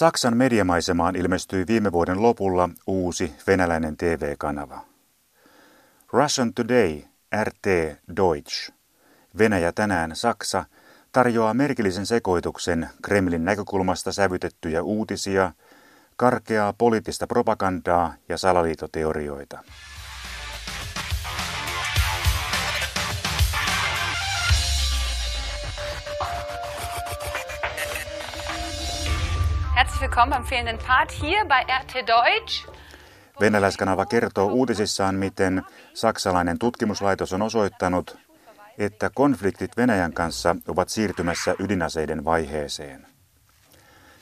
Saksan mediamaisemaan ilmestyi viime vuoden lopulla uusi venäläinen TV-kanava. Russian Today, RT Deutsch, Venäjä tänään Saksa, tarjoaa merkillisen sekoituksen Kremlin näkökulmasta sävytettyjä uutisia, karkeaa poliittista propagandaa ja salaliitoteorioita. Herzlich willkommen beim fehlenden Part hier bei RT Deutsch. Venäläiskanava kertoo uutisissaan, miten saksalainen tutkimuslaitos on osoittanut, että konfliktit Venäjän kanssa ovat siirtymässä ydinaseiden vaiheeseen.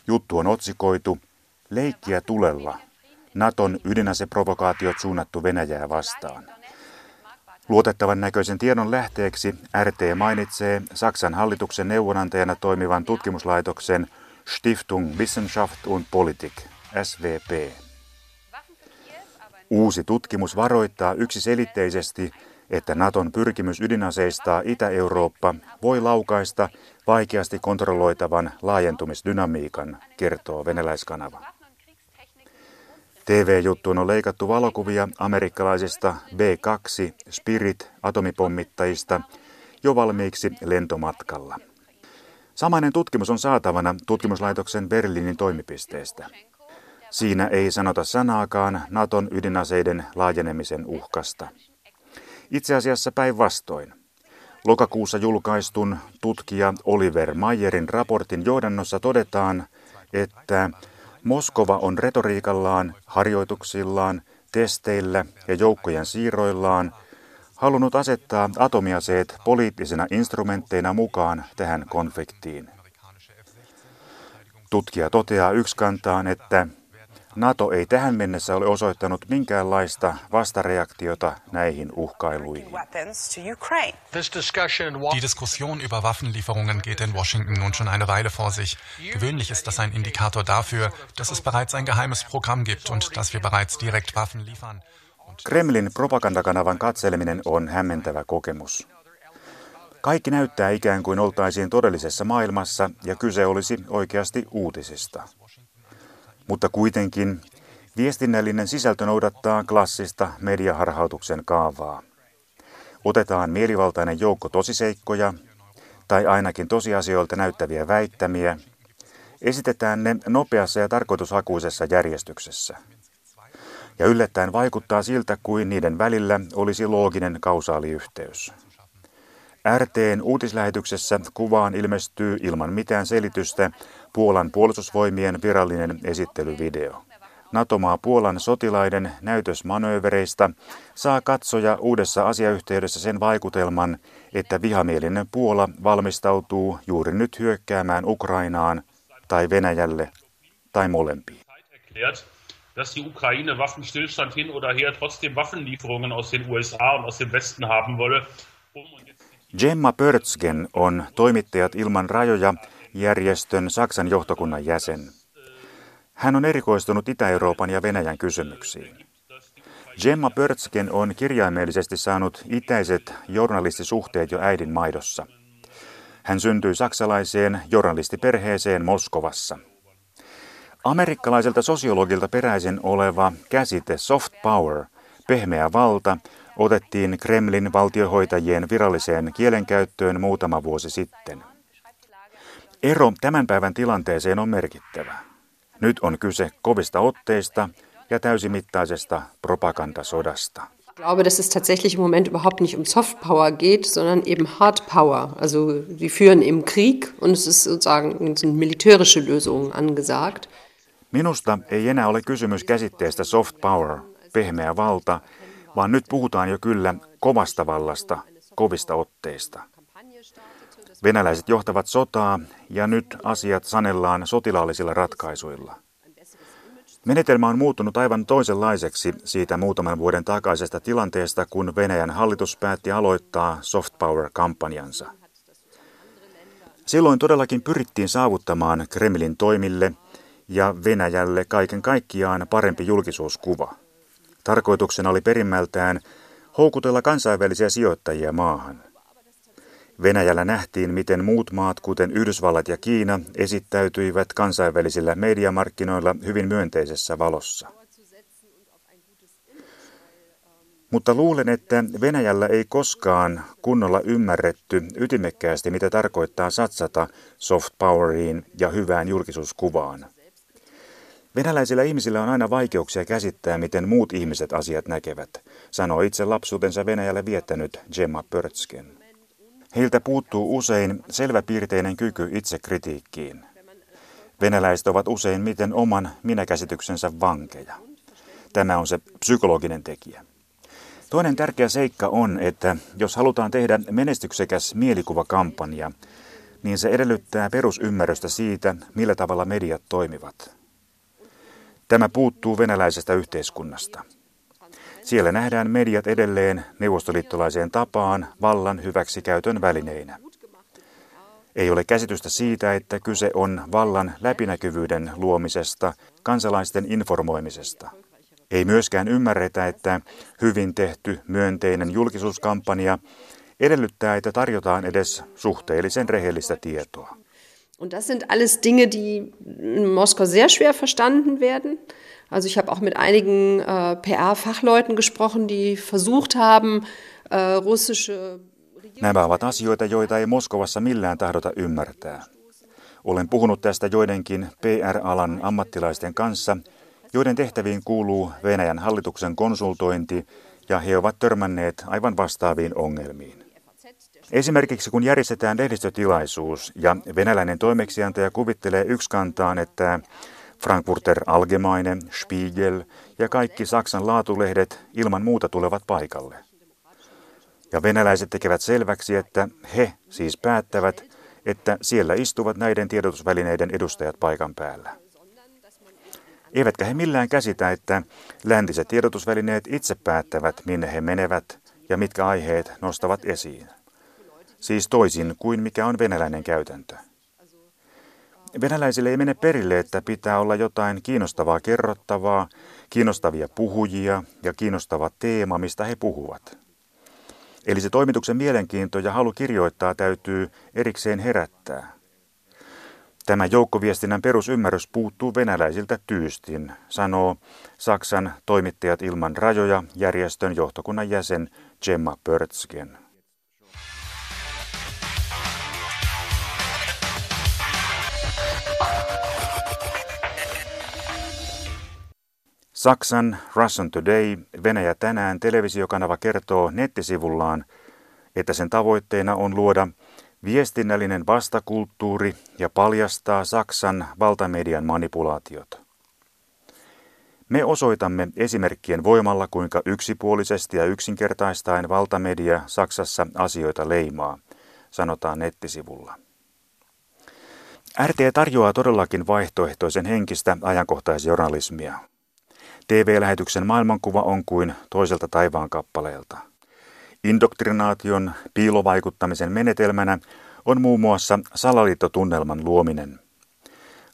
Juttu on otsikoitu Leikkiä tulella. Naton ydinaseprovokaatiot suunnattu Venäjää vastaan. Luotettavan näköisen tiedon lähteeksi RT mainitsee Saksan hallituksen neuvonantajana toimivan tutkimuslaitoksen Stiftung Wissenschaft und Politik, SWP. Uusi tutkimus varoittaa yksiselitteisesti, että Naton pyrkimys ydinaseistaa Itä-Eurooppa voi laukaista vaikeasti kontrolloitavan laajentumisdynamiikan, kertoo venäläiskanava. TV-juttuun on leikattu valokuvia amerikkalaisista B-2 Spirit-atomipommittajista jo valmiiksi lentomatkalla. Samainen tutkimus on saatavana tutkimuslaitoksen Berliinin toimipisteestä. Siinä ei sanota sanaakaan Naton ydinaseiden laajenemisen uhkasta. Itse asiassa päinvastoin. Lokakuussa julkaistun tutkija Oliver Mayerin raportin johdannossa todetaan, että Moskova on retoriikallaan, harjoituksillaan, testeillä ja joukkojen siirroillaan halunnut asettaa atomiaseet poliittisina instrumentteina mukaan tähän konfliktiin. Tutkija toteaa ykskantaan, että NATO ei tähän mennessä ole osoittanut minkäänlaista vastareaktiota näihin uhkailuihin. Die Diskussion über Waffenlieferungen geht in Washington nun schon eine Weile vor sich. Gewöhnlich ist das ein Indikator dafür, dass es bereits ein geheimes Programm gibt und dass wir bereits direkt Waffen liefern. Kremlin propagandakanavan katseleminen on hämmentävä kokemus. Kaikki näyttää ikään kuin oltaisiin todellisessa maailmassa ja kyse olisi oikeasti uutisista. Mutta kuitenkin viestinnällinen sisältö noudattaa klassista mediaharhautuksen kaavaa. Otetaan mielivaltainen joukko tosiseikkoja, tai ainakin tosiasioilta näyttäviä väittämiä, esitetään ne nopeassa ja tarkoitushakuisessa järjestyksessä. Ja yllättäen vaikuttaa siltä, kuin niiden välillä olisi looginen kausaaliyhteys. RTn uutislähetyksessä kuvaan ilmestyy ilman mitään selitystä Puolan puolustusvoimien virallinen esittelyvideo. Natomaa Puolan sotilaiden näytösmanöövereistä saa katsoja uudessa asiayhteydessä sen vaikutelman, että vihamielinen Puola valmistautuu juuri nyt hyökkäämään Ukrainaan tai Venäjälle tai molempiin. Dass die Ukraine Waffenstillstand hin oder her trotzdem Waffenlieferungen aus den USA und aus dem Westen haben wolle. Gemma Pörtsgen on Toimittajat ilman rajoja järjestön Saksan johtokunnan jäsen. Hän on erikoistunut Itä-Euroopan ja Venäjän kysymyksiin. Gemma Pörtsgen on kirjaimellisesti saanut itäiset journalistisuhteet jo äidin maidossa. Hän syntyi saksalaiseen journalistiperheeseen Moskovassa. Amerikkalaiselta sosiologilta peräisin oleva käsite soft power, pehmeä valta, otettiin Kremlin valtiohoitajien viralliseen kielenkäyttöön muutama vuosi sitten. Ero tämän päivän tilanteeseen on merkittävä. Nyt on kyse kovista otteista ja täysimittaisesta propagandasodasta. Ich glaube, dass es tatsächlich im Moment überhaupt nicht um Soft Power geht, sondern eben Hard Power. Also die führen im Krieg und es ist sozusagen sind militärische Lösungen angesagt. Minusta ei enää ole kysymys käsitteestä soft power, pehmeä valta, vaan nyt puhutaan jo kyllä kovasta vallasta, kovista otteista. Venäläiset johtavat sotaa ja nyt asiat sanellaan sotilaallisilla ratkaisuilla. Menetelmä on muuttunut aivan toisenlaiseksi siitä muutaman vuoden takaisesta tilanteesta, kun Venäjän hallitus päätti aloittaa soft power-kampanjansa. Silloin todellakin pyrittiin saavuttamaan Kremlin toimille ja Venäjälle kaiken kaikkiaan parempi julkisuuskuva. Tarkoituksena oli perimmältään houkutella kansainvälisiä sijoittajia maahan. Venäjällä nähtiin, miten muut maat, kuten Yhdysvallat ja Kiina, esittäytyivät kansainvälisillä mediamarkkinoilla hyvin myönteisessä valossa. Mutta luulen, että Venäjällä ei koskaan kunnolla ymmärretty ytimekkäästi, mitä tarkoittaa satsata soft poweriin ja hyvään julkisuuskuvaan. Venäläisillä ihmisillä on aina vaikeuksia käsittää, miten muut ihmiset asiat näkevät, sanoi itse lapsuutensa Venäjällä viettänyt Gemma Pörtsken. Heiltä puuttuu usein selväpiirteinen kyky itsekritiikkiin. Venäläiset ovat usein miten oman minäkäsityksensä vankeja. Tämä on se psykologinen tekijä. Toinen tärkeä seikka on, että jos halutaan tehdä menestyksekäs mielikuvakampanja, niin se edellyttää perusymmärrystä siitä, millä tavalla mediat toimivat. Tämä puuttuu venäläisestä yhteiskunnasta. Siellä nähdään mediat edelleen neuvostoliittolaiseen tapaan vallan hyväksikäytön välineinä. Ei ole käsitystä siitä, että kyse on vallan läpinäkyvyyden luomisesta, kansalaisten informoimisesta. Ei myöskään ymmärretä, että hyvin tehty myönteinen julkisuuskampanja edellyttää, että tarjotaan edes suhteellisen rehellistä tietoa. Und das sind alles Dinge, die in Moskau sehr schwer verstanden werden. Also ich habe auch mit einigen äh, PR-Fachleuten gesprochen, die versucht haben, äh, russische Nämä ovat asioita, joita ei Moskovassa millään tahdota ymmärtää. Olen puhunut tästä joidenkin PR-alan ammattilaisten kanssa, joiden tehtäviin kuuluu Venäjän hallituksen konsultointi, ja he ovat törmänneet aivan vastaaviin ongelmiin. Esimerkiksi kun järjestetään lehdistötilaisuus ja venäläinen toimeksiantaja kuvittelee ykskantaan, että Frankfurter Allgemeine, Spiegel ja kaikki Saksan laatulehdet ilman muuta tulevat paikalle. Ja venäläiset tekevät selväksi, että he siis päättävät, että siellä istuvat näiden tiedotusvälineiden edustajat paikan päällä. Eivätkä he millään käsitä, että läntiset tiedotusvälineet itse päättävät, minne he menevät ja mitkä aiheet nostavat esiin. Siis toisin kuin mikä on venäläinen käytäntö. Venäläisille ei mene perille, että pitää olla jotain kiinnostavaa kerrottavaa, kiinnostavia puhujia ja kiinnostava teema, mistä he puhuvat. Eli se toimituksen mielenkiinto ja halu kirjoittaa täytyy erikseen herättää. Tämä joukkoviestinnän perusymmärrys puuttuu venäläisiltä tyystin, sanoo Saksan toimittajat ilman rajoja järjestön johtokunnan jäsen Gemma Pörtsken. Saksan Russian Today, Venäjä tänään televisiokanava kertoo nettisivullaan, että sen tavoitteena on luoda viestinnällinen vastakulttuuri ja paljastaa Saksan valtamedian manipulaatiot. Me osoitamme esimerkkien voimalla, kuinka yksipuolisesti ja yksinkertaistaen valtamedia Saksassa asioita leimaa, sanotaan nettisivulla. RT tarjoaa todellakin vaihtoehtoisen henkistä ajankohtaisjournalismia. TV-lähetyksen maailmankuva on kuin toiselta taivaan kappaleelta. Indoktrinaation piilovaikuttamisen menetelmänä on muun muassa salaliittotunnelman luominen.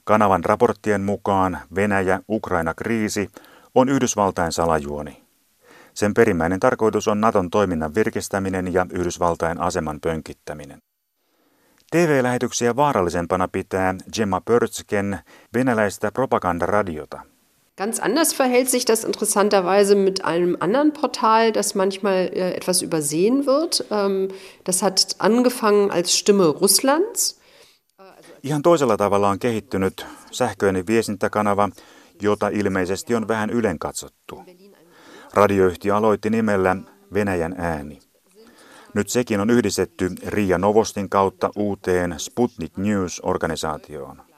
Kanavan raporttien mukaan Venäjä-Ukraina-kriisi on Yhdysvaltain salajuoni. Sen perimmäinen tarkoitus on Naton toiminnan virkistäminen ja Yhdysvaltain aseman pönkittäminen. TV-lähetyksiä vaarallisempana pitää Gemma Pörtsken venäläistä propagandaradiota – Ganz anders verhält sich das interessanterweise mit einem anderen Portal, das manchmal äh, etwas übersehen wird. Ähm, das hat angefangen als Stimme Russlands. Ihan toisella tavalla on kehittynyt sähköinen viestintäkanava, jota ilmeisesti on vähän ylen katsottu. Radioyhtiö aloitti nimellä Venäjän ääni. Nyt sekin on yhdistetty Ria Novostin kautta uuteen Sputnik News-organisaatioon.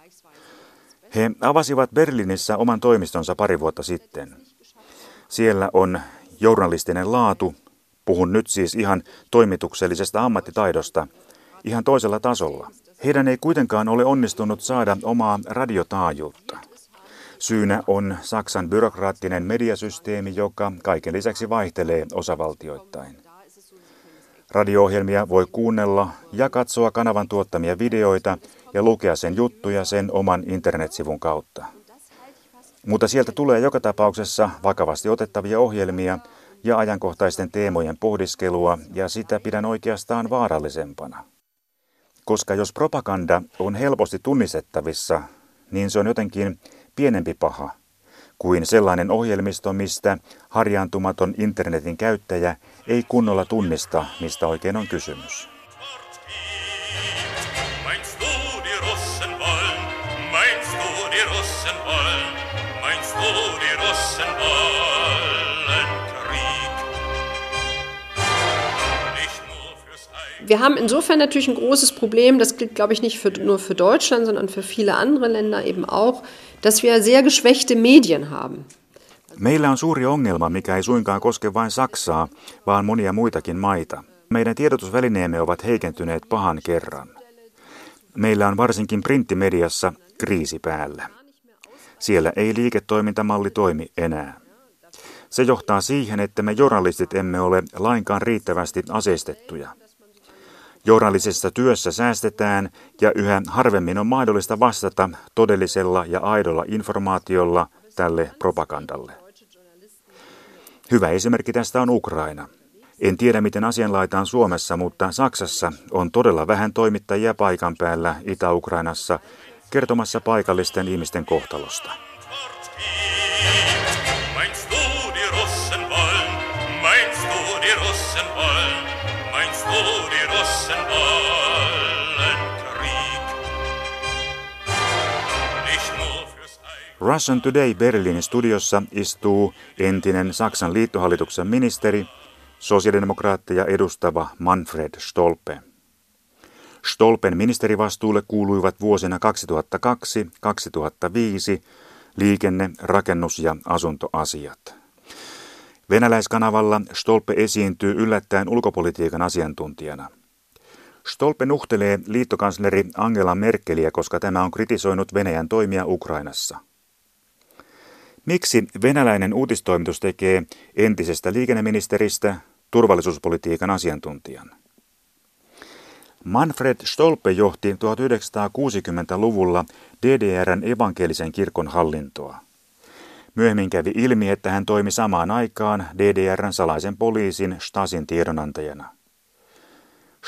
He avasivat Berliinissä oman toimistonsa pari vuotta sitten. Siellä on journalistinen laatu, puhun nyt siis ihan toimituksellisesta ammattitaidosta, ihan toisella tasolla. Heidän ei kuitenkaan ole onnistunut saada omaa radiotaajuutta. Syynä on Saksan byrokraattinen mediasysteemi, joka kaiken lisäksi vaihtelee osavaltioittain. Radio-ohjelmia voi kuunnella ja katsoa kanavan tuottamia videoita ja lukea sen juttuja sen oman internetsivun kautta. Mutta sieltä tulee joka tapauksessa vakavasti otettavia ohjelmia ja ajankohtaisten teemojen pohdiskelua, ja sitä pidän oikeastaan vaarallisempana. Koska jos propaganda on helposti tunnistettavissa, niin se on jotenkin pienempi paha kuin sellainen ohjelmisto, mistä harjaantumaton internetin käyttäjä ei kunnolla tunnista, mistä oikein on kysymys. Wir haben insofern natürlich ein großes Problem, das gilt, glaube ich, nicht für, nur für Deutschland, sondern für viele andere Länder eben auch, dass wir sehr geschwächte Medien haben. Meillä on suuri ongelma, mikä ei suinkaan koske vain Saksaa, vaan monia muitakin maita. Meidän tiedotusvälineemme ovat heikentyneet pahan kerran. Meillä on varsinkin printtimediassa kriisi päällä. Siellä ei liiketoimintamalli toimi enää. Se johtaa siihen, että me journalistit emme ole lainkaan riittävästi aseistettuja. Journalisessa työssä säästetään ja yhä harvemmin on mahdollista vastata todellisella ja aidolla informaatiolla tälle propagandalle. Hyvä esimerkki tästä on Ukraina. En tiedä, miten asianlaitaan Suomessa, mutta Saksassa on todella vähän toimittajia paikan päällä Itä-Ukrainassa kertomassa paikallisten ihmisten kohtalosta. Russian Today Berliinin studiossa istuu entinen Saksan liittohallituksen ministeri, sosiaalidemokraatteja edustava Manfred Stolpe. Stolpen ministerivastuulle kuuluivat vuosina 2002-2005 liikenne-, rakennus- ja asuntoasiat. Venäläiskanavalla Stolpe esiintyy yllättäen ulkopolitiikan asiantuntijana. Stolpe nuhtelee liittokansleri Angela Merkeliä, koska tämä on kritisoinut Venäjän toimia Ukrainassa. Miksi venäläinen uutistoimitus tekee entisestä liikenneministeristä turvallisuuspolitiikan asiantuntijan? Manfred Stolpe johti 1960-luvulla DDRn evankelisen kirkon hallintoa. Myöhemmin kävi ilmi, että hän toimi samaan aikaan DDRn salaisen poliisin Stasin tiedonantajana.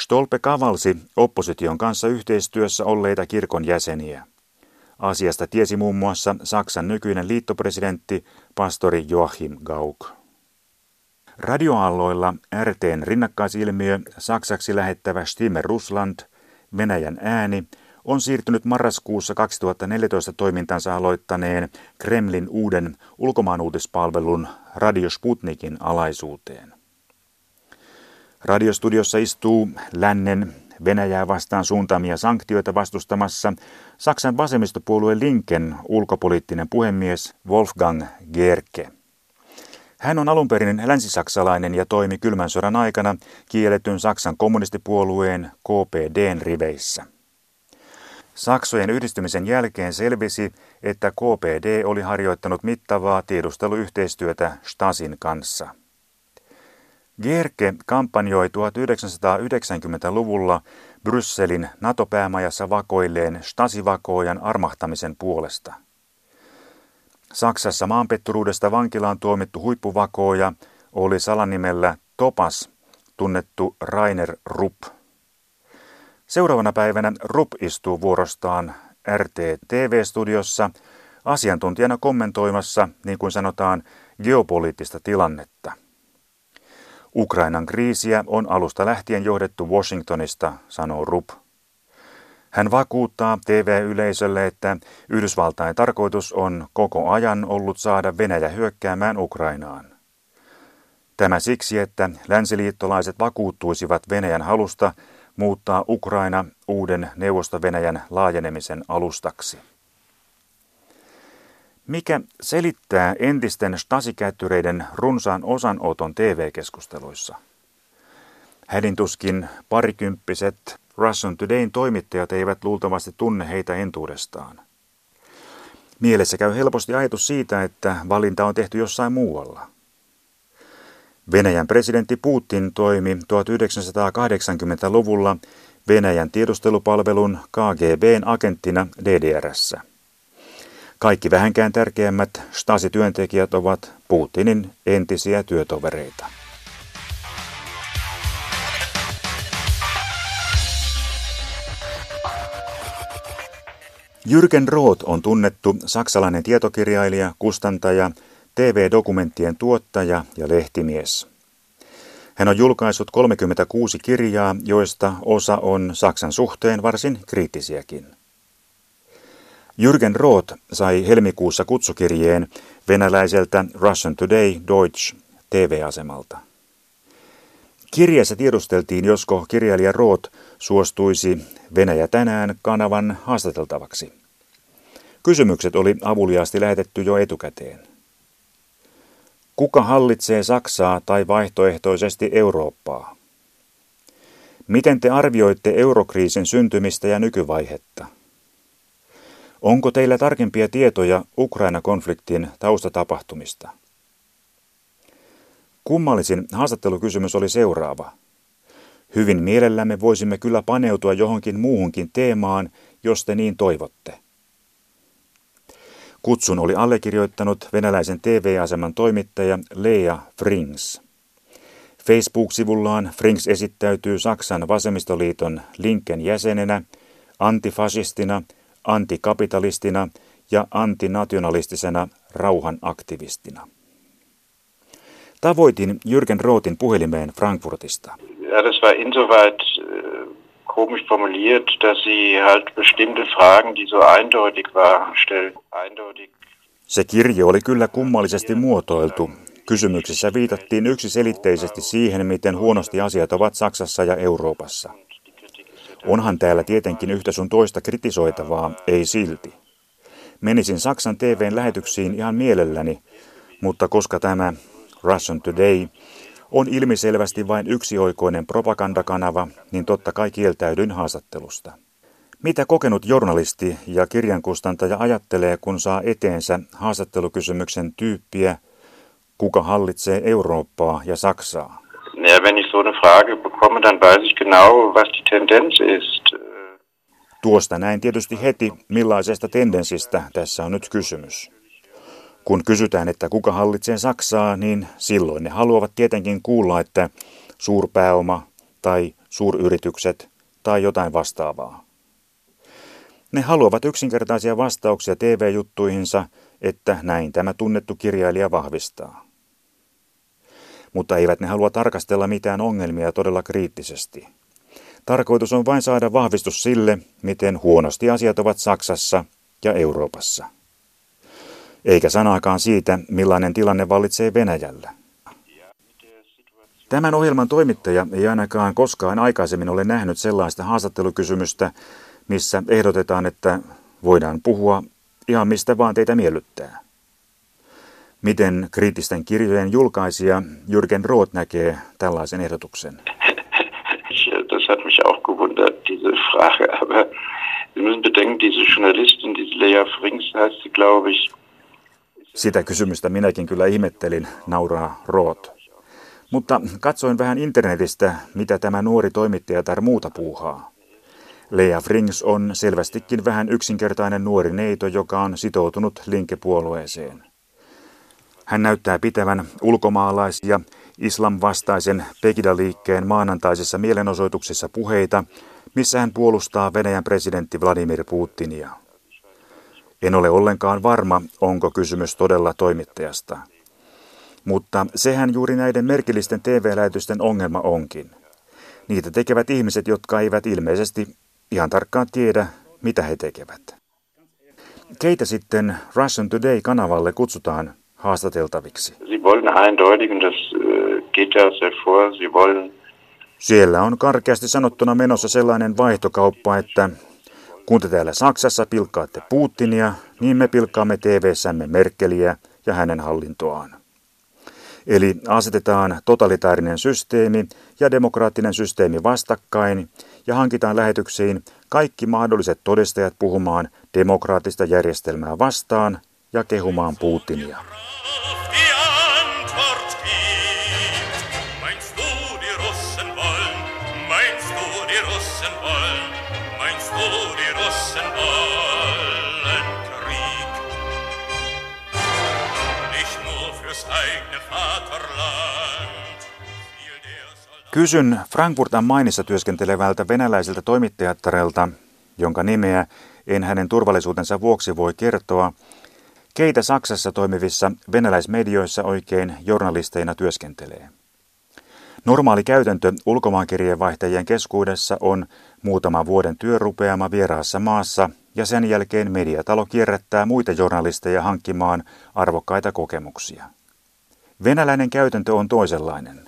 Stolpe kavalsi opposition kanssa yhteistyössä olleita kirkon jäseniä. Asiasta tiesi muun muassa Saksan nykyinen liittopresidentti, pastori Joachim Gauck. Radioaalloilla RTn rinnakkaisilmiö, saksaksi lähettävä Stimme Russland, Venäjän ääni, on siirtynyt marraskuussa 2014 toimintansa aloittaneen Kremlin uuden ulkomaanuutispalvelun Radio Sputnikin alaisuuteen. Radiostudiossa istuu lännen Venäjää vastaan suuntaamia sanktioita vastustamassa Saksan vasemmistopuolue Linken ulkopoliittinen puhemies Wolfgang Gerke. Hän on alunperin länsisaksalainen ja toimi kylmän sodan aikana kielletyn Saksan kommunistipuolueen KPDn riveissä. Saksojen yhdistymisen jälkeen selvisi, että KPD oli harjoittanut mittavaa tiedusteluyhteistyötä Stasin kanssa. Gerke kampanjoi 1990-luvulla Brysselin NATO-päämajassa vakoilleen Stasi-vakoojan armahtamisen puolesta. Saksassa maanpetturuudesta vankilaan tuomittu huippuvakooja oli salanimellä Topas, tunnettu Rainer Rupp. Seuraavana päivänä Rupp istuu vuorostaan RT-TV-studiossa asiantuntijana kommentoimassa, niin kuin sanotaan, geopoliittista tilannetta. Ukrainan kriisiä on alusta lähtien johdettu Washingtonista, sanoo Rupp. Hän vakuuttaa TV-yleisölle, että Yhdysvaltain tarkoitus on koko ajan ollut saada Venäjä hyökkäämään Ukrainaan. Tämä siksi, että länsiliittolaiset vakuuttuisivat Venäjän halusta muuttaa Ukraina uuden Neuvosto-Venäjän laajenemisen alustaksi. Mikä selittää entisten stasikäyttöreiden runsaan osanoton TV-keskusteluissa? Hädintuskin parikymppiset Russian Todayn toimittajat eivät luultavasti tunne heitä entuudestaan. Mielessä käy helposti ajatus siitä, että valinta on tehty jossain muualla. Venäjän presidentti Putin toimi 1980-luvulla Venäjän tiedustelupalvelun KGBn agenttina DDRssä. Kaikki vähänkään tärkeimmät Stasi-työntekijät ovat Putinin entisiä työtovereita. Jürgen Roth on tunnettu saksalainen tietokirjailija, kustantaja, TV-dokumenttien tuottaja ja lehtimies. Hän on julkaissut 36 kirjaa, joista osa on Saksan suhteen varsin kriittisiäkin. Jürgen Roth sai helmikuussa kutsukirjeen venäläiseltä Russian Today Deutsch TV-asemalta. Kirjeessä tiedusteltiin, josko kirjailija Roth suostuisi Venäjä tänään kanavan haastateltavaksi. Kysymykset oli avuliaasti lähetetty jo etukäteen. Kuka hallitsee Saksaa tai vaihtoehtoisesti Eurooppaa? Miten te arvioitte eurokriisin syntymistä ja nykyvaihetta? Onko teillä tarkempia tietoja Ukraina-konfliktin taustatapahtumista? Kummallisin haastattelukysymys oli seuraava. Hyvin mielellämme voisimme kyllä paneutua johonkin muuhunkin teemaan, jos te niin toivotte. Kutsun oli allekirjoittanut venäläisen TV-aseman toimittaja Lea Frings. Facebook-sivullaan Frings esittäytyy Saksan vasemmistoliiton Linken jäsenenä, antifasistina, antikapitalistina ja antinationalistisena rauhanaktivistina. Tavoitin Jürgen Rothin puhelimeen Frankfurtista. Ja, das war insoweit äh, komisch formuliert, dass sie halt bestimmte Fragen, die so eindeutig waren, stellt. Eindeutig. Se kirje oli kyllä kummallisesti muotoiltu. Kysymyksessä viitattiin yksiselitteisesti siihen, miten huonosti asiat ovat Saksassa ja Euroopassa. Onhan täällä tietenkin yhtä sun toista kritisoitavaa, ei silti. Menisin Saksan TVn lähetyksiin ihan mielelläni, mutta koska tämä Russian Today on ilmiselvästi vain yksioikoinen propagandakanava, niin totta kai kieltäydyin haastattelusta. Mitä kokenut journalisti ja kirjankustantaja ajattelee, kun saa eteensä haastattelukysymyksen tyyppiä, kuka hallitsee Eurooppaa ja Saksaa? Ja, wenn ich so eine Frage bekomme, dann weiß ich genau, was die Tendenz ist. Tuosta näin tietysti heti, millaisesta tendenssistä tässä on nyt kysymys. Kun kysytään, että kuka hallitsee Saksaa, niin silloin ne haluavat tietenkin kuulla, että suurpääoma tai suuryritykset tai jotain vastaavaa. Ne haluavat yksinkertaisia vastauksia TV-juttuihinsa, että näin tämä tunnettu kirjailija vahvistaa. Mutta eivät ne halua tarkastella mitään ongelmia todella kriittisesti. Tarkoitus on vain saada vahvistus sille, miten huonosti asiat ovat Saksassa ja Euroopassa eikä sanaakaan siitä, millainen tilanne vallitsee Venäjällä. Tämän ohjelman toimittaja ei ainakaan koskaan aikaisemmin ole nähnyt sellaista haastattelukysymystä, missä ehdotetaan, että voidaan puhua ihan mistä vaan teitä miellyttää. Miten kriittisten kirjojen julkaisija Jürgen Roth näkee tällaisen ehdotuksen? Das hat mich auch gewundert, diese Frage. Aber Sie müssen bedenken, diese Journalistin, diese Lea Frings heißt sie, glaube ich, sitä kysymystä minäkin kyllä ihmettelin, nauraa Root. Mutta katsoin vähän internetistä, mitä tämä nuori toimittaja tai muuta puuhaa. Lea Frings on selvästikin vähän yksinkertainen nuori neito, joka on sitoutunut linkepuolueeseen. Hän näyttää pitävän ulkomaalaisia islamvastaisen Pegida-liikkeen maanantaisessa mielenosoituksessa puheita, missä hän puolustaa Venäjän presidentti Vladimir Putinia. En ole ollenkaan varma, onko kysymys todella toimittajasta. Mutta sehän juuri näiden merkillisten TV-lähetysten ongelma onkin. Niitä tekevät ihmiset, jotka eivät ilmeisesti ihan tarkkaan tiedä, mitä he tekevät. Keitä sitten Russian Today-kanavalle kutsutaan haastateltaviksi? Äh, Siellä on karkeasti sanottuna menossa sellainen vaihtokauppa, että kun te täällä Saksassa pilkkaatte Putinia, niin me pilkkaamme TV-sämme Merkeliä ja hänen hallintoaan. Eli asetetaan totalitaarinen systeemi ja demokraattinen systeemi vastakkain ja hankitaan lähetyksiin kaikki mahdolliset todistajat puhumaan demokraattista järjestelmää vastaan ja kehumaan Putinia. Kysyn Frankfurt am Mainissa työskentelevältä venäläiseltä toimittajatarelta, jonka nimeä en hänen turvallisuutensa vuoksi voi kertoa, keitä Saksassa toimivissa venäläismedioissa oikein journalisteina työskentelee. Normaali käytäntö ulkomaankirjeenvaihtajien keskuudessa on muutama vuoden työrupeama vieraassa maassa ja sen jälkeen mediatalo kierrättää muita journalisteja hankkimaan arvokkaita kokemuksia. Venäläinen käytäntö on toisenlainen,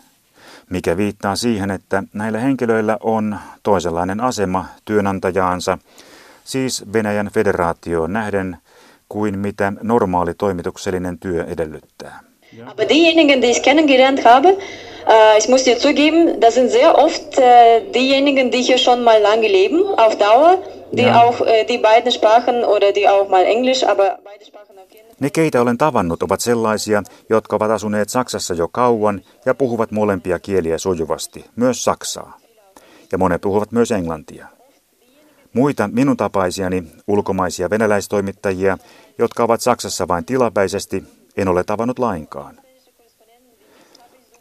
mikä viittaa siihen, että näillä henkilöillä on toisenlainen asema työnantajaansa, siis Venäjän federaatioon nähden, kuin mitä normaali toimituksellinen työ edellyttää. Aber diejenigen, die ich kennengelernt habe, äh, ich muss dir zugeben, das sind sehr oft äh, diejenigen, die hier schon mal lange leben, auf Dauer, die ja. auch äh, die beiden Sprachen oder die auch mal Englisch, aber beide Sprachen Ne, keitä olen tavannut, ovat sellaisia, jotka ovat asuneet Saksassa jo kauan ja puhuvat molempia kieliä sujuvasti, myös saksaa. Ja monet puhuvat myös englantia. Muita minun tapaisiani ulkomaisia venäläistoimittajia, jotka ovat Saksassa vain tilapäisesti, en ole tavannut lainkaan.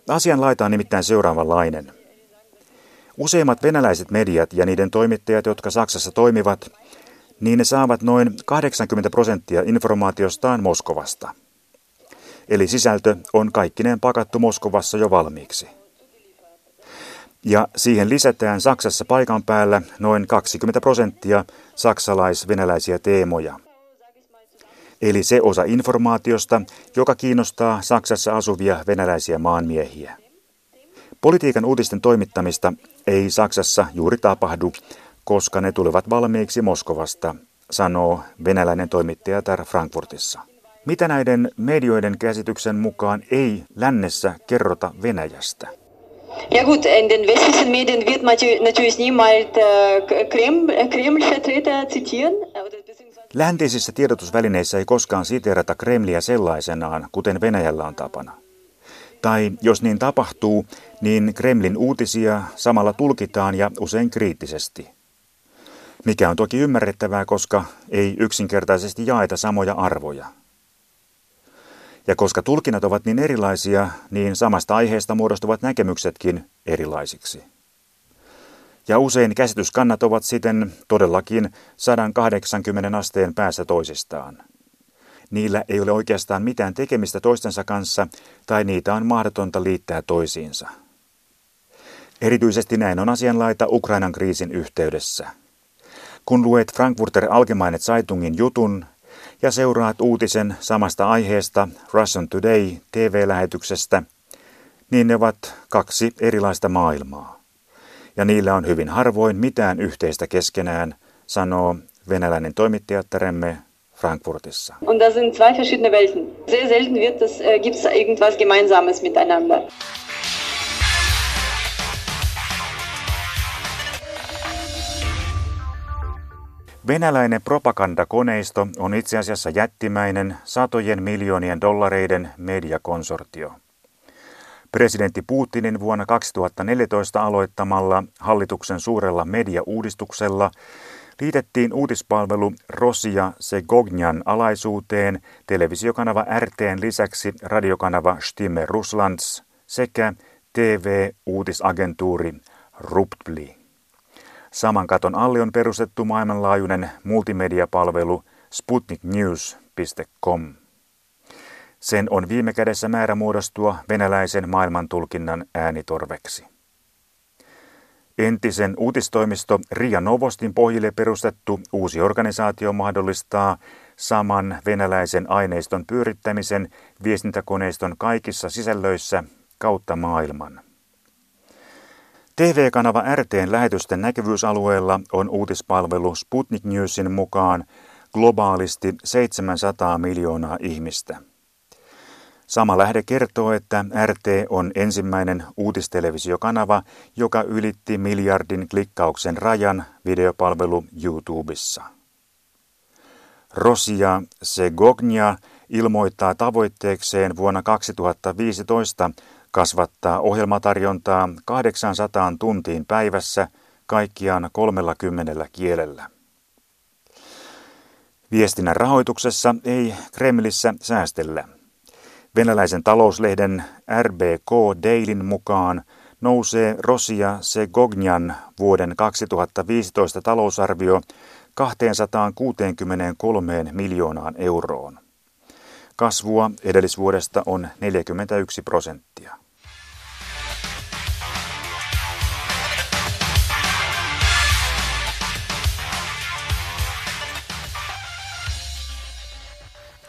Asian laita on nimittäin seuraavanlainen. Useimmat venäläiset mediat ja niiden toimittajat, jotka Saksassa toimivat, niin ne saavat noin 80 prosenttia informaatiostaan Moskovasta. Eli sisältö on kaikkineen pakattu Moskovassa jo valmiiksi. Ja siihen lisätään Saksassa paikan päällä noin 20 prosenttia saksalais-venäläisiä teemoja – eli se osa informaatiosta, joka kiinnostaa Saksassa asuvia venäläisiä maanmiehiä. Politiikan uutisten toimittamista ei Saksassa juuri tapahdu, koska ne tulevat valmiiksi Moskovasta, sanoo venäläinen toimittaja täällä Frankfurtissa. Mitä näiden medioiden käsityksen mukaan ei lännessä kerrota Venäjästä? Ja gut, in den westlichen Medien wird natürlich niemals äh, Kreml-Vertreter zitieren. Läntisissä tiedotusvälineissä ei koskaan siteerata Kremliä sellaisenaan, kuten Venäjällä on tapana. Tai jos niin tapahtuu, niin Kremlin uutisia samalla tulkitaan ja usein kriittisesti. Mikä on toki ymmärrettävää, koska ei yksinkertaisesti jaeta samoja arvoja. Ja koska tulkinnat ovat niin erilaisia, niin samasta aiheesta muodostuvat näkemyksetkin erilaisiksi ja usein käsityskannat ovat siten todellakin 180 asteen päässä toisistaan. Niillä ei ole oikeastaan mitään tekemistä toistensa kanssa tai niitä on mahdotonta liittää toisiinsa. Erityisesti näin on asianlaita Ukrainan kriisin yhteydessä. Kun luet Frankfurter Allgemeine Zeitungin jutun ja seuraat uutisen samasta aiheesta Russian Today TV-lähetyksestä, niin ne ovat kaksi erilaista maailmaa ja niillä on hyvin harvoin mitään yhteistä keskenään, sanoo venäläinen toimittajattaremme Frankfurtissa. Und das sind zwei verschiedene Welten. Sehr selten wird das, äh, gibt's irgendwas Gemeinsames miteinander. Venäläinen propagandakoneisto on itse asiassa jättimäinen satojen miljoonien dollareiden mediakonsortio. Presidentti Putinin vuonna 2014 aloittamalla hallituksen suurella mediauudistuksella liitettiin uutispalvelu Rosia Segognjan alaisuuteen televisiokanava RTn lisäksi radiokanava Stimme Ruslands sekä TV-uutisagentuuri Ruptli. Saman katon alle on perustettu maailmanlaajuinen multimediapalvelu sputniknews.com. Sen on viime kädessä määrä muodostua venäläisen maailmantulkinnan äänitorveksi. Entisen uutistoimisto Ria Novostin pohjille perustettu uusi organisaatio mahdollistaa saman venäläisen aineiston pyörittämisen viestintäkoneiston kaikissa sisällöissä kautta maailman. TV-kanava RTn lähetysten näkyvyysalueella on uutispalvelu Sputnik Newsin mukaan globaalisti 700 miljoonaa ihmistä. Sama lähde kertoo, että RT on ensimmäinen uutistelevisiokanava, joka ylitti miljardin klikkauksen rajan videopalvelu YouTubessa. Rosia Segognia ilmoittaa tavoitteekseen vuonna 2015 kasvattaa ohjelmatarjontaa 800 tuntiin päivässä kaikkiaan 30 kielellä. Viestinnän rahoituksessa ei Kremlissä säästellä. Venäläisen talouslehden RBK Dailyn mukaan nousee Rosia Segognjan vuoden 2015 talousarvio 263 miljoonaan euroon. Kasvua edellisvuodesta on 41 prosenttia.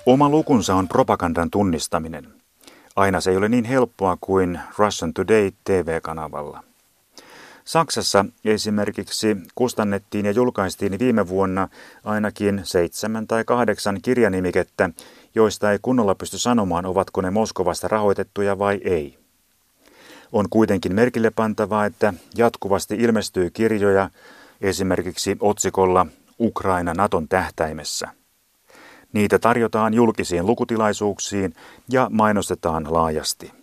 Oma lukunsa on propagandan tunnistaminen. Aina se ei ole niin helppoa kuin Russian Today TV-kanavalla. Saksassa esimerkiksi kustannettiin ja julkaistiin viime vuonna ainakin seitsemän tai kahdeksan kirjanimikettä, joista ei kunnolla pysty sanomaan, ovatko ne Moskovasta rahoitettuja vai ei. On kuitenkin merkille pantavaa, että jatkuvasti ilmestyy kirjoja esimerkiksi otsikolla Ukraina Naton tähtäimessä – Niitä tarjotaan julkisiin lukutilaisuuksiin ja mainostetaan laajasti.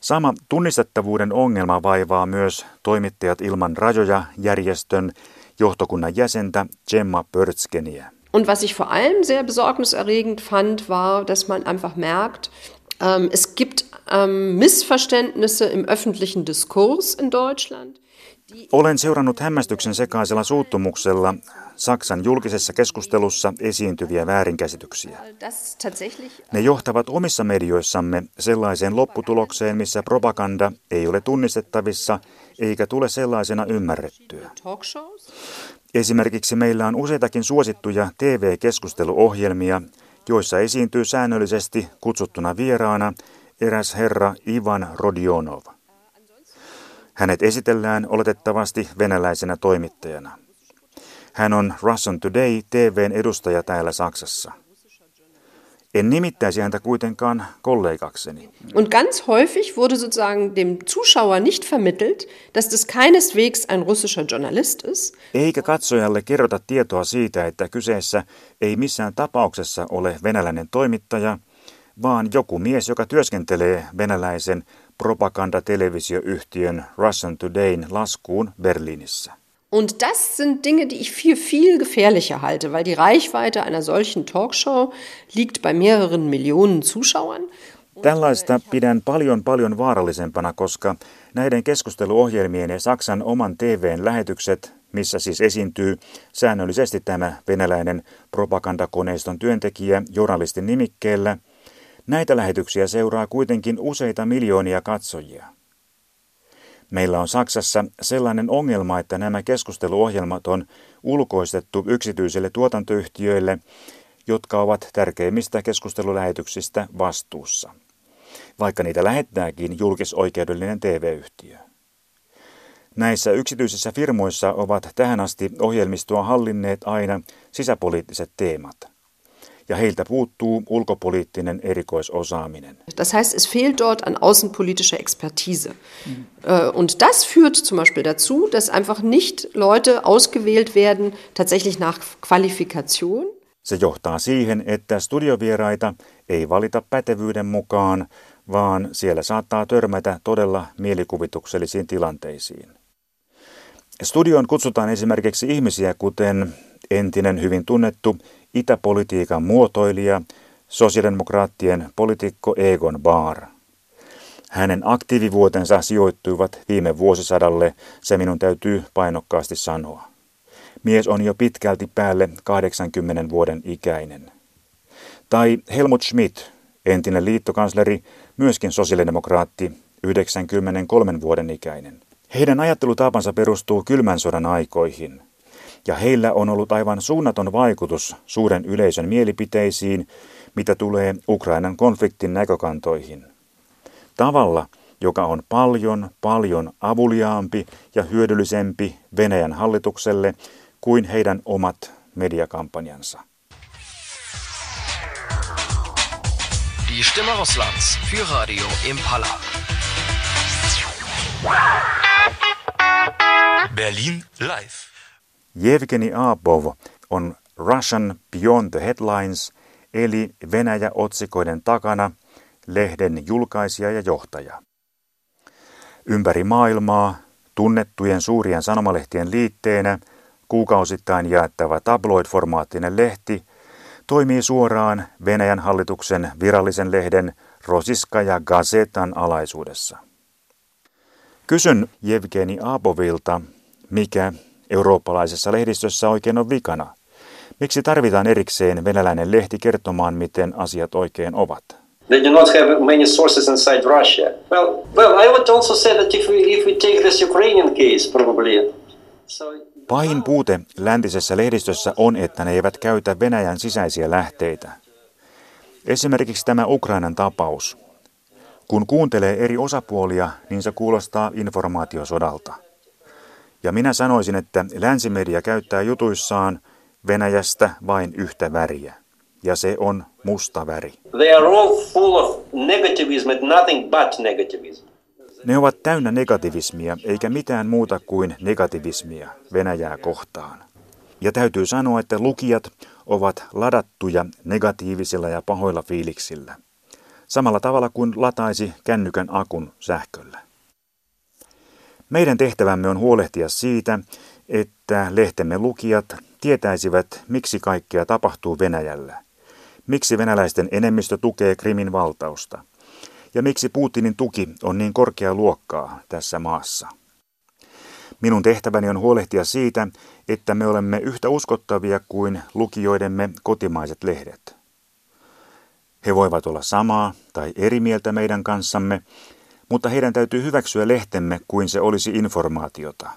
Sama tunnistettavuuden ongelma vaivaa myös toimittajat ilman rajoja järjestön johtokunnan jäsentä Gemma Pörtskeniä. Und was ich vor allem sehr besorgniserregend fand, war, dass man einfach merkt, ähm, es gibt ähm, Missverständnisse im öffentlichen Diskurs in Deutschland. Olen seurannut hämmästyksen sekaisella suuttumuksella Saksan julkisessa keskustelussa esiintyviä väärinkäsityksiä. Ne johtavat omissa medioissamme sellaiseen lopputulokseen, missä propaganda ei ole tunnistettavissa eikä tule sellaisena ymmärrettyä. Esimerkiksi meillä on useitakin suosittuja TV-keskusteluohjelmia, joissa esiintyy säännöllisesti kutsuttuna vieraana eräs herra Ivan Rodionov. Hänet esitellään oletettavasti venäläisenä toimittajana. Hän on Russian Today TVn edustaja täällä Saksassa. En nimittäisi häntä kuitenkaan kollegakseni. Und ganz häufig wurde sozusagen dem Zuschauer nicht vermittelt, dass das keineswegs ein russischer Journalist ist. Eikä katsojalle kerrota tietoa siitä, että kyseessä ei missään tapauksessa ole venäläinen toimittaja, vaan joku mies, joka työskentelee venäläisen propagandatelevisioyhtiön Russian Todayn laskuun Berliinissä. Und das sind Dinge, die ich viel, viel gefährlicher halte, weil die Reichweite einer solchen Talkshow liegt bei mehreren Millionen Zuschauern. Tällaista pidän paljon paljon vaarallisempana, koska näiden keskusteluohjelmien ja Saksan oman TVn lähetykset, missä siis esiintyy säännöllisesti tämä venäläinen propagandakoneiston työntekijä journalistin nimikkeellä, näitä lähetyksiä seuraa kuitenkin useita miljoonia katsojia. Meillä on Saksassa sellainen ongelma, että nämä keskusteluohjelmat on ulkoistettu yksityisille tuotantoyhtiöille, jotka ovat tärkeimmistä keskustelulähetyksistä vastuussa, vaikka niitä lähettääkin julkisoikeudellinen TV-yhtiö. Näissä yksityisissä firmoissa ovat tähän asti ohjelmistoa hallinneet aina sisäpoliittiset teemat – ja heiltä puuttuu ulkopoliittinen erikoisosaaminen. Das heißt, es fehlt dort an außenpolitischer Expertise. Mhm. Und das führt zum Beispiel dazu, dass einfach nicht Leute ausgewählt werden, tatsächlich nach Qualifikation. Se johtaa siihen, että studiovieraita ei valita pätevyyden mukaan, vaan siellä saattaa törmätä todella mielikuvituksellisiin tilanteisiin. Studioon kutsutaan esimerkiksi ihmisiä, kuten entinen hyvin tunnettu itäpolitiikan muotoilija, sosiaalidemokraattien poliitikko Egon Baar. Hänen aktiivivuotensa sijoittuivat viime vuosisadalle, se minun täytyy painokkaasti sanoa. Mies on jo pitkälti päälle 80 vuoden ikäinen. Tai Helmut Schmidt, entinen liittokansleri, myöskin sosiaalidemokraatti, 93 vuoden ikäinen. Heidän ajattelutapansa perustuu kylmän sodan aikoihin – ja heillä on ollut aivan suunnaton vaikutus suuren yleisön mielipiteisiin, mitä tulee Ukrainan konfliktin näkökantoihin. Tavalla, joka on paljon, paljon avuliaampi ja hyödyllisempi Venäjän hallitukselle kuin heidän omat mediakampanjansa. Die Stimme Russlands für Radio Impala. Berlin live. Jevgeni Abov on Russian Beyond the Headlines, eli Venäjä-otsikoiden takana, lehden julkaisija ja johtaja. Ympäri maailmaa, tunnettujen suurien sanomalehtien liitteenä, kuukausittain jaettava tabloid-formaattinen lehti toimii suoraan Venäjän hallituksen virallisen lehden Rosiska ja Gazetan alaisuudessa. Kysyn Jevgeni Abovilta, mikä eurooppalaisessa lehdistössä oikein on vikana? Miksi tarvitaan erikseen venäläinen lehti kertomaan, miten asiat oikein ovat? They do not have many sources inside Russia. Well, well, I would also say that if we, if we take this Ukrainian case, probably. So, Pahin puute läntisessä lehdistössä on, että ne eivät käytä Venäjän sisäisiä lähteitä. Esimerkiksi tämä Ukrainan tapaus. Kun kuuntelee eri osapuolia, niin se kuulostaa informaatiosodalta. Ja minä sanoisin, että länsimedia käyttää jutuissaan Venäjästä vain yhtä väriä. Ja se on musta väri. They are all full of negativism and nothing but negativism. Ne ovat täynnä negativismia, eikä mitään muuta kuin negativismia Venäjää kohtaan. Ja täytyy sanoa, että lukijat ovat ladattuja negatiivisilla ja pahoilla fiiliksillä. Samalla tavalla kuin lataisi kännykän akun sähköllä. Meidän tehtävämme on huolehtia siitä, että lehtemme lukijat tietäisivät, miksi kaikkea tapahtuu Venäjällä. Miksi venäläisten enemmistö tukee Krimin valtausta. Ja miksi Putinin tuki on niin korkea luokkaa tässä maassa. Minun tehtäväni on huolehtia siitä, että me olemme yhtä uskottavia kuin lukijoidemme kotimaiset lehdet. He voivat olla samaa tai eri mieltä meidän kanssamme, mutta heidän täytyy hyväksyä lehtemme kuin se olisi informaatiota,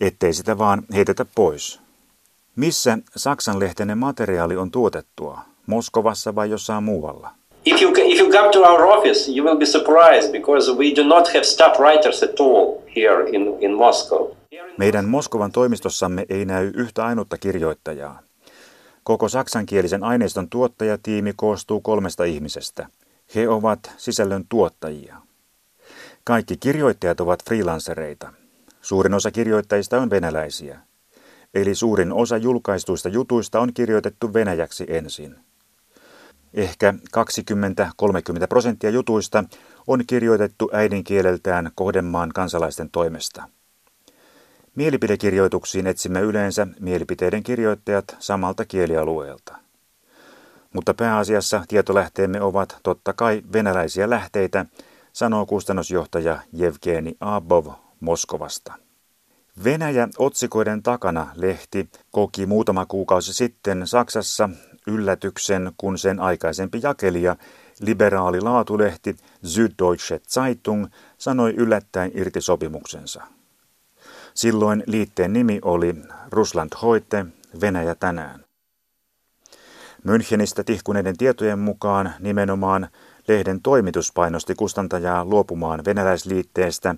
ettei sitä vaan heitetä pois. Missä Saksan lehtenen materiaali on tuotettua? Moskovassa vai jossain muualla? If you, if you come to our office, you will be surprised because we do not have staff writers at all here in, in Moscow. Meidän Moskovan toimistossamme ei näy yhtä ainutta kirjoittajaa. Koko saksankielisen aineiston tuottajatiimi koostuu kolmesta ihmisestä. He ovat sisällön tuottajia. Kaikki kirjoittajat ovat freelancereita. Suurin osa kirjoittajista on venäläisiä. Eli suurin osa julkaistuista jutuista on kirjoitettu venäjäksi ensin. Ehkä 20-30 prosenttia jutuista on kirjoitettu äidinkieleltään kohdemaan kansalaisten toimesta. Mielipidekirjoituksiin etsimme yleensä mielipiteiden kirjoittajat samalta kielialueelta. Mutta pääasiassa tietolähteemme ovat totta kai venäläisiä lähteitä, sanoo kustannusjohtaja Jevgeni Abov Moskovasta. Venäjä otsikoiden takana lehti koki muutama kuukausi sitten Saksassa yllätyksen, kun sen aikaisempi jakelija, liberaali laatulehti Süddeutsche Zeitung, sanoi yllättäen irti sopimuksensa. Silloin liitteen nimi oli Rusland Hoite, Venäjä tänään. Münchenistä tihkuneiden tietojen mukaan nimenomaan lehden toimitus painosti kustantajaa luopumaan venäläisliitteestä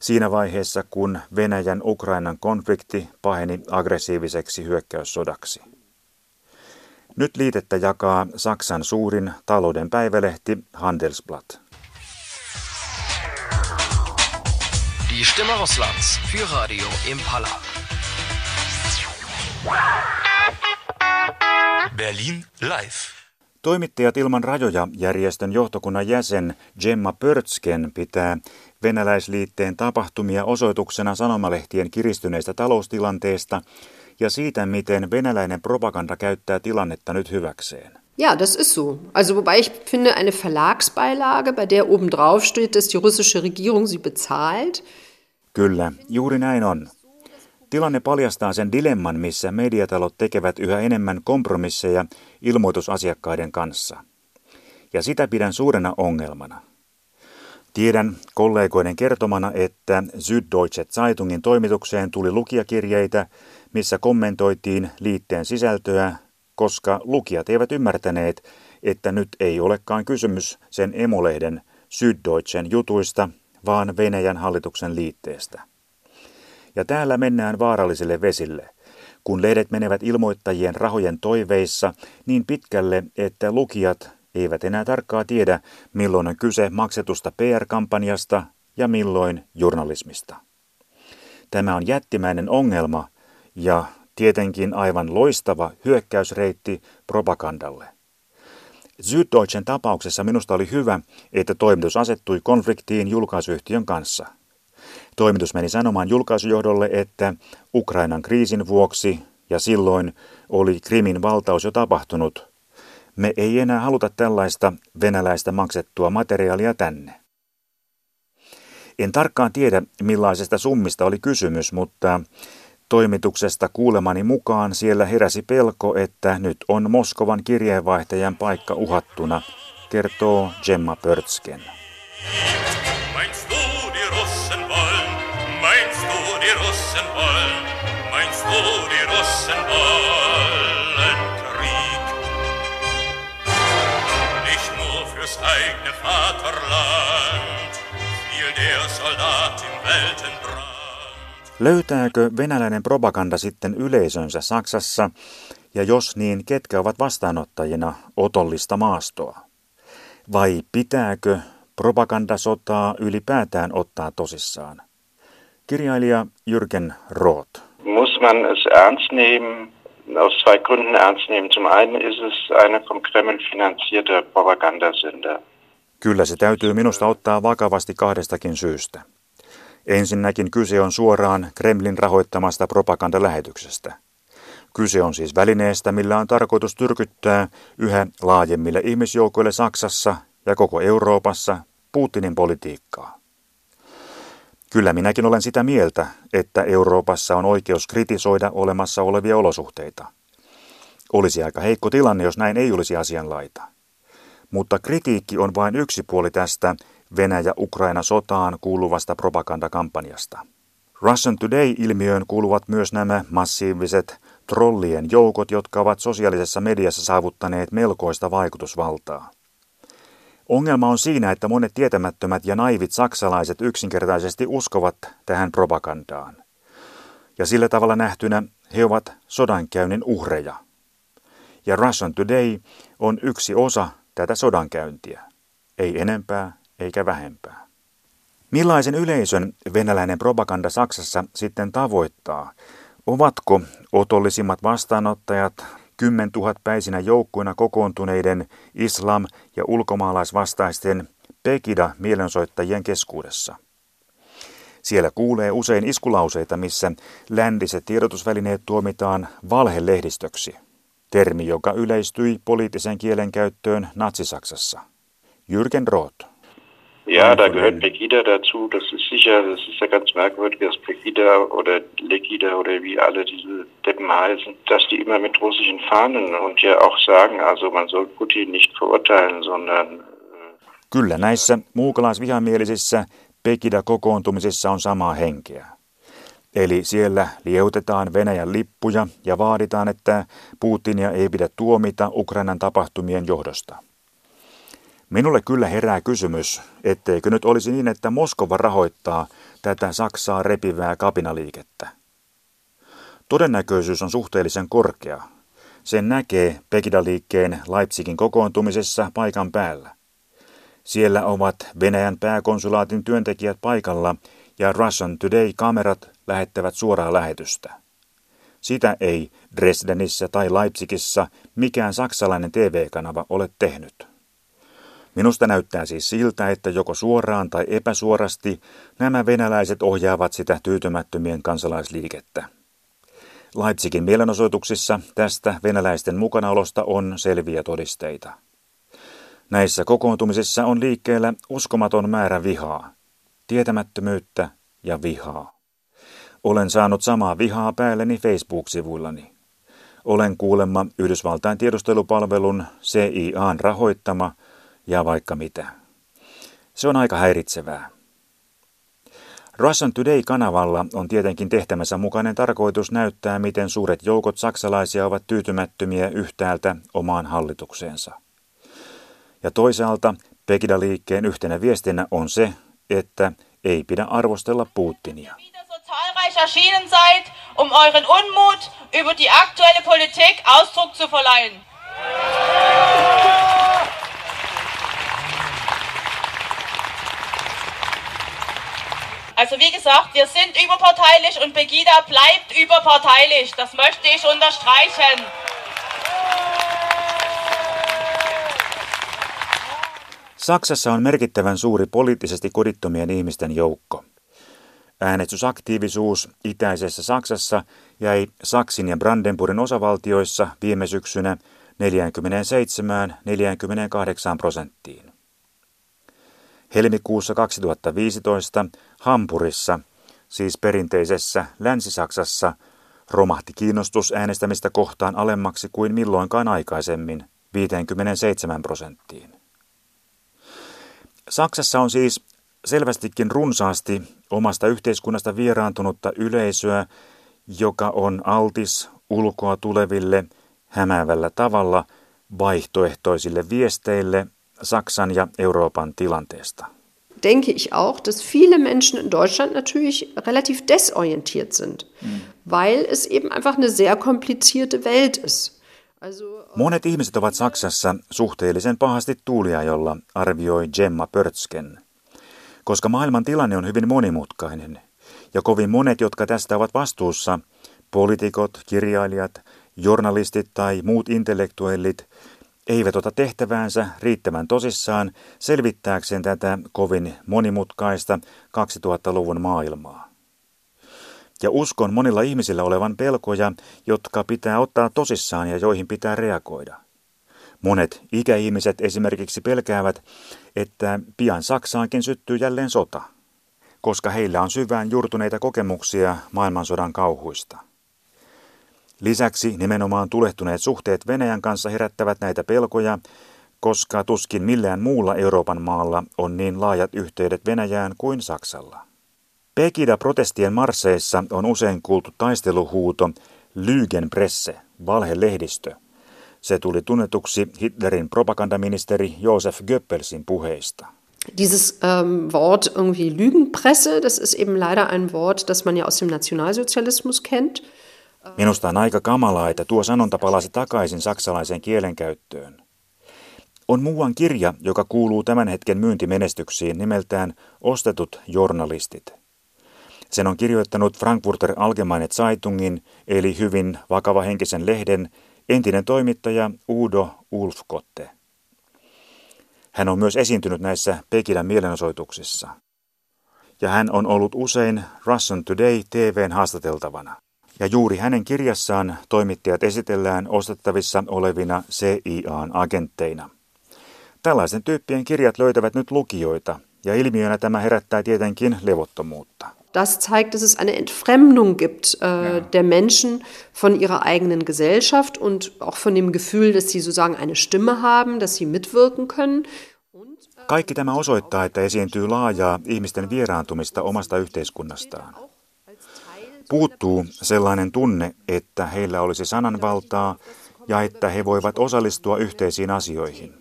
siinä vaiheessa, kun Venäjän Ukrainan konflikti paheni aggressiiviseksi hyökkäyssodaksi. Nyt liitettä jakaa Saksan suurin talouden päivälehti Handelsblatt. Die Stimme Russlands für Radio Impala. Berlin live. Toimittajat ilman rajoja järjestön johtokunnan jäsen Gemma Pörtsken pitää venäläisliitteen tapahtumia osoituksena sanomalehtien kiristyneestä taloustilanteesta ja siitä, miten venäläinen propaganda käyttää tilannetta nyt hyväkseen. Ja, das ist so. Also wobei ich finde, eine Verlagsbeilage, bei der oben drauf steht, dass die russische Regierung sie bezahlt. Kyllä, juuri näin on. Tilanne paljastaa sen dilemman, missä mediatalot tekevät yhä enemmän kompromisseja ilmoitusasiakkaiden kanssa. Ja sitä pidän suurena ongelmana. Tiedän kollegoiden kertomana, että Süddeutsche Zeitungin toimitukseen tuli lukijakirjeitä, missä kommentoitiin liitteen sisältöä, koska lukijat eivät ymmärtäneet, että nyt ei olekaan kysymys sen emolehden Süddeutschen jutuista, vaan Venäjän hallituksen liitteestä. Ja täällä mennään vaarallisille vesille, kun lehdet menevät ilmoittajien rahojen toiveissa niin pitkälle, että lukijat eivät enää tarkkaa tiedä, milloin on kyse maksetusta PR-kampanjasta ja milloin journalismista. Tämä on jättimäinen ongelma ja tietenkin aivan loistava hyökkäysreitti propagandalle. Süddeutschen tapauksessa minusta oli hyvä, että toimitus asettui konfliktiin julkaisuyhtiön kanssa. Toimitus meni sanomaan julkaisujohdolle, että Ukrainan kriisin vuoksi ja silloin oli Krimin valtaus jo tapahtunut. Me ei enää haluta tällaista venäläistä maksettua materiaalia tänne. En tarkkaan tiedä, millaisesta summista oli kysymys, mutta Toimituksesta kuulemani mukaan siellä heräsi pelko, että nyt on Moskovan kirjeenvaihtajan paikka uhattuna, kertoo Gemma Pörtsken. Löytääkö venäläinen propaganda sitten yleisönsä Saksassa, ja jos niin, ketkä ovat vastaanottajina otollista maastoa? Vai pitääkö propagandasotaa ylipäätään ottaa tosissaan? Kirjailija Jürgen Roth. Muss man es ernst nehmen? Aus zwei Gründen ernst nehmen. Zum einen ist es eine vom Kreml finanzierte Propagandasünde. Kyllä se täytyy minusta ottaa vakavasti kahdestakin syystä. Ensinnäkin kyse on suoraan Kremlin rahoittamasta propagandalähetyksestä. Kyse on siis välineestä, millä on tarkoitus tyrkyttää yhä laajemmille ihmisjoukoille Saksassa ja koko Euroopassa Putinin politiikkaa. Kyllä minäkin olen sitä mieltä, että Euroopassa on oikeus kritisoida olemassa olevia olosuhteita. Olisi aika heikko tilanne, jos näin ei olisi asianlaita. Mutta kritiikki on vain yksi puoli tästä Venäjä-Ukraina-sotaan kuuluvasta propagandakampanjasta. Russian Today-ilmiöön kuuluvat myös nämä massiiviset trollien joukot, jotka ovat sosiaalisessa mediassa saavuttaneet melkoista vaikutusvaltaa. Ongelma on siinä, että monet tietämättömät ja naivit saksalaiset yksinkertaisesti uskovat tähän propagandaan. Ja sillä tavalla nähtynä he ovat sodankäynnin uhreja. Ja Russian Today on yksi osa tätä sodankäyntiä. Ei enempää eikä vähempää. Millaisen yleisön venäläinen propaganda Saksassa sitten tavoittaa? Ovatko otollisimmat vastaanottajat kymmentuhatpäisinä joukkuina kokoontuneiden islam- ja ulkomaalaisvastaisten Pegida-mielensoittajien keskuudessa? Siellä kuulee usein iskulauseita, missä ländiset tiedotusvälineet tuomitaan valhelehdistöksi, termi, joka yleistyi poliittisen kielen käyttöön Natsi-Saksassa. Jürgen Roth. Ja, da gehört Pegida dazu. Das ist sicher, das ist ja ganz merkwürdig, dass Pegida oder Legida oder wie alle diese Deppen heißen, dass die immer mit russischen Fahnen und ja auch sagen, also man soll Putin nicht verurteilen, sondern... Äh, Kyllä näissä muukalaisvihamielisissä Pegida-kokoontumisissa on samaa henkeä. Eli siellä lieutetaan Venäjän lippuja ja vaaditaan, että Putinia ei pidä tuomita Ukrainan tapahtumien johdosta. Minulle kyllä herää kysymys, etteikö nyt olisi niin, että Moskova rahoittaa tätä Saksaa repivää kapinaliikettä. Todennäköisyys on suhteellisen korkea. Sen näkee Pekida-liikkeen Leipzigin kokoontumisessa paikan päällä. Siellä ovat Venäjän pääkonsulaatin työntekijät paikalla ja Russian Today-kamerat lähettävät suoraa lähetystä. Sitä ei Dresdenissä tai Leipzigissä mikään saksalainen TV-kanava ole tehnyt. Minusta näyttää siis siltä, että joko suoraan tai epäsuorasti nämä venäläiset ohjaavat sitä tyytymättömien kansalaisliikettä. Leipzigin mielenosoituksissa tästä venäläisten mukanaolosta on selviä todisteita. Näissä kokoontumisissa on liikkeellä uskomaton määrä vihaa, tietämättömyyttä ja vihaa. Olen saanut samaa vihaa päälleni Facebook-sivuillani. Olen kuulemma Yhdysvaltain tiedustelupalvelun CIAn rahoittama – ja vaikka mitä. Se on aika häiritsevää. Russian Today-kanavalla on tietenkin tehtämänsä mukainen tarkoitus näyttää, miten suuret joukot saksalaisia ovat tyytymättömiä yhtäältä omaan hallitukseensa. Ja toisaalta Pegida-liikkeen yhtenä viestinä on se, että ei pidä arvostella Putinia. um euren Unmut über die aktuelle Politik Ausdruck zu verleihen. Also wie gesagt, wir sind überparteilich und Pegida bleibt überparteilich. Das möchte ich unterstreichen. Saksassa on merkittävän suuri poliittisesti kodittomien ihmisten joukko. Äänestysaktiivisuus itäisessä Saksassa jäi Saksin ja Brandenburgin osavaltioissa viime syksynä 47-48 prosenttiin. Helmikuussa 2015 Hampurissa, siis perinteisessä Länsi-Saksassa, Romahti kiinnostus äänestämistä kohtaan alemmaksi kuin milloinkaan aikaisemmin, 57 prosenttiin. Saksassa on siis selvästikin runsaasti omasta yhteiskunnasta vieraantunutta yleisöä, joka on altis ulkoa tuleville hämäävällä tavalla vaihtoehtoisille viesteille Saksan ja Euroopan tilanteesta. denke ich auch, dass viele Menschen in Deutschland natürlich relativ desorientiert sind, mm. weil es eben einfach eine sehr komplizierte Welt ist. Also, Monet ihmiset ovat Saksassa suhteellisen pahasti tuuliajolla, arvioi Gemma Pörtsken. Koska maailman tilanne on hyvin monimutkainen, ja kovin monet, jotka tästä ovat vastuussa, poliitikot, kirjailijat, journalistit tai muut intellektuellit, eivät ota tehtäväänsä riittävän tosissaan selvittääkseen tätä kovin monimutkaista 2000-luvun maailmaa. Ja uskon monilla ihmisillä olevan pelkoja, jotka pitää ottaa tosissaan ja joihin pitää reagoida. Monet ikäihmiset esimerkiksi pelkäävät, että pian Saksaankin syttyy jälleen sota, koska heillä on syvään juurtuneita kokemuksia maailmansodan kauhuista. Lisäksi nimenomaan tulehtuneet suhteet Venäjän kanssa herättävät näitä pelkoja, koska tuskin millään muulla Euroopan maalla on niin laajat yhteydet Venäjään kuin Saksalla. Pegida-protestien marsseissa on usein kuultu taisteluhuuto Lügenpresse, valhelehdistö. Se tuli tunnetuksi Hitlerin propagandaministeri Josef Goebbelsin puheista. Dieses ähm, Wort irgendwie Lügenpresse, das ist eben leider ein Wort, das man ja aus dem Nationalsozialismus kennt. Minusta on aika kamalaa, että tuo sanonta palasi takaisin saksalaiseen kielenkäyttöön. On muuan kirja, joka kuuluu tämän hetken myyntimenestyksiin nimeltään Ostetut journalistit. Sen on kirjoittanut Frankfurter Allgemeine Zeitungin, eli hyvin vakava henkisen lehden, entinen toimittaja Udo Ulfkotte. Hän on myös esiintynyt näissä Pekilän mielenosoituksissa. Ja hän on ollut usein Russian Today TVn haastateltavana. Ja juuri hänen kirjassaan toimittajat esitellään ostettavissa olevina CIAn agentteina. Tällaisen tyyppien kirjat löytävät nyt lukijoita, ja ilmiönä tämä herättää tietenkin levottomuutta. Das zeigt, dass es eine Entfremdung gibt äh, ja. der Menschen von ihrer eigenen Gesellschaft und auch von dem Gefühl, dass sie sozusagen eine Stimme haben, dass sie mitwirken können. Äh, Kaikki tämä osoittaa, että esiintyy laajaa ihmisten vieraantumista omasta yhteiskunnastaan. Puuttuu sellainen tunne, että heillä olisi sananvaltaa ja että he voivat osallistua yhteisiin asioihin.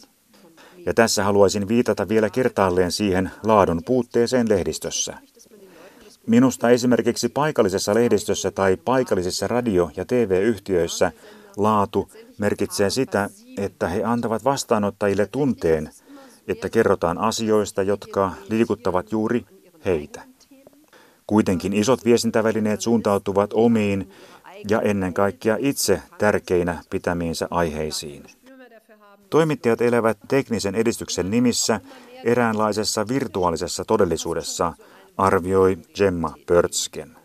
Ja tässä haluaisin viitata vielä kertaalleen siihen laadun puutteeseen lehdistössä. Minusta esimerkiksi paikallisessa lehdistössä tai paikallisissa radio- ja TV-yhtiöissä laatu merkitsee sitä, että he antavat vastaanottajille tunteen, että kerrotaan asioista, jotka liikuttavat juuri heitä. Kuitenkin isot viestintävälineet suuntautuvat omiin ja ennen kaikkea itse tärkeinä pitämiinsä aiheisiin. Toimittajat elävät teknisen edistyksen nimissä eräänlaisessa virtuaalisessa todellisuudessa, arvioi Gemma Pörtsken.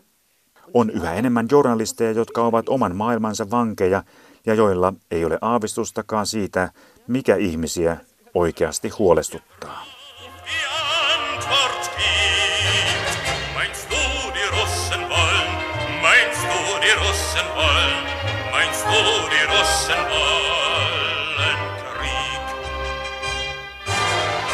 On yhä enemmän journalisteja, jotka ovat oman maailmansa vankeja ja joilla ei ole aavistustakaan siitä, mikä ihmisiä oikeasti huolestuttaa.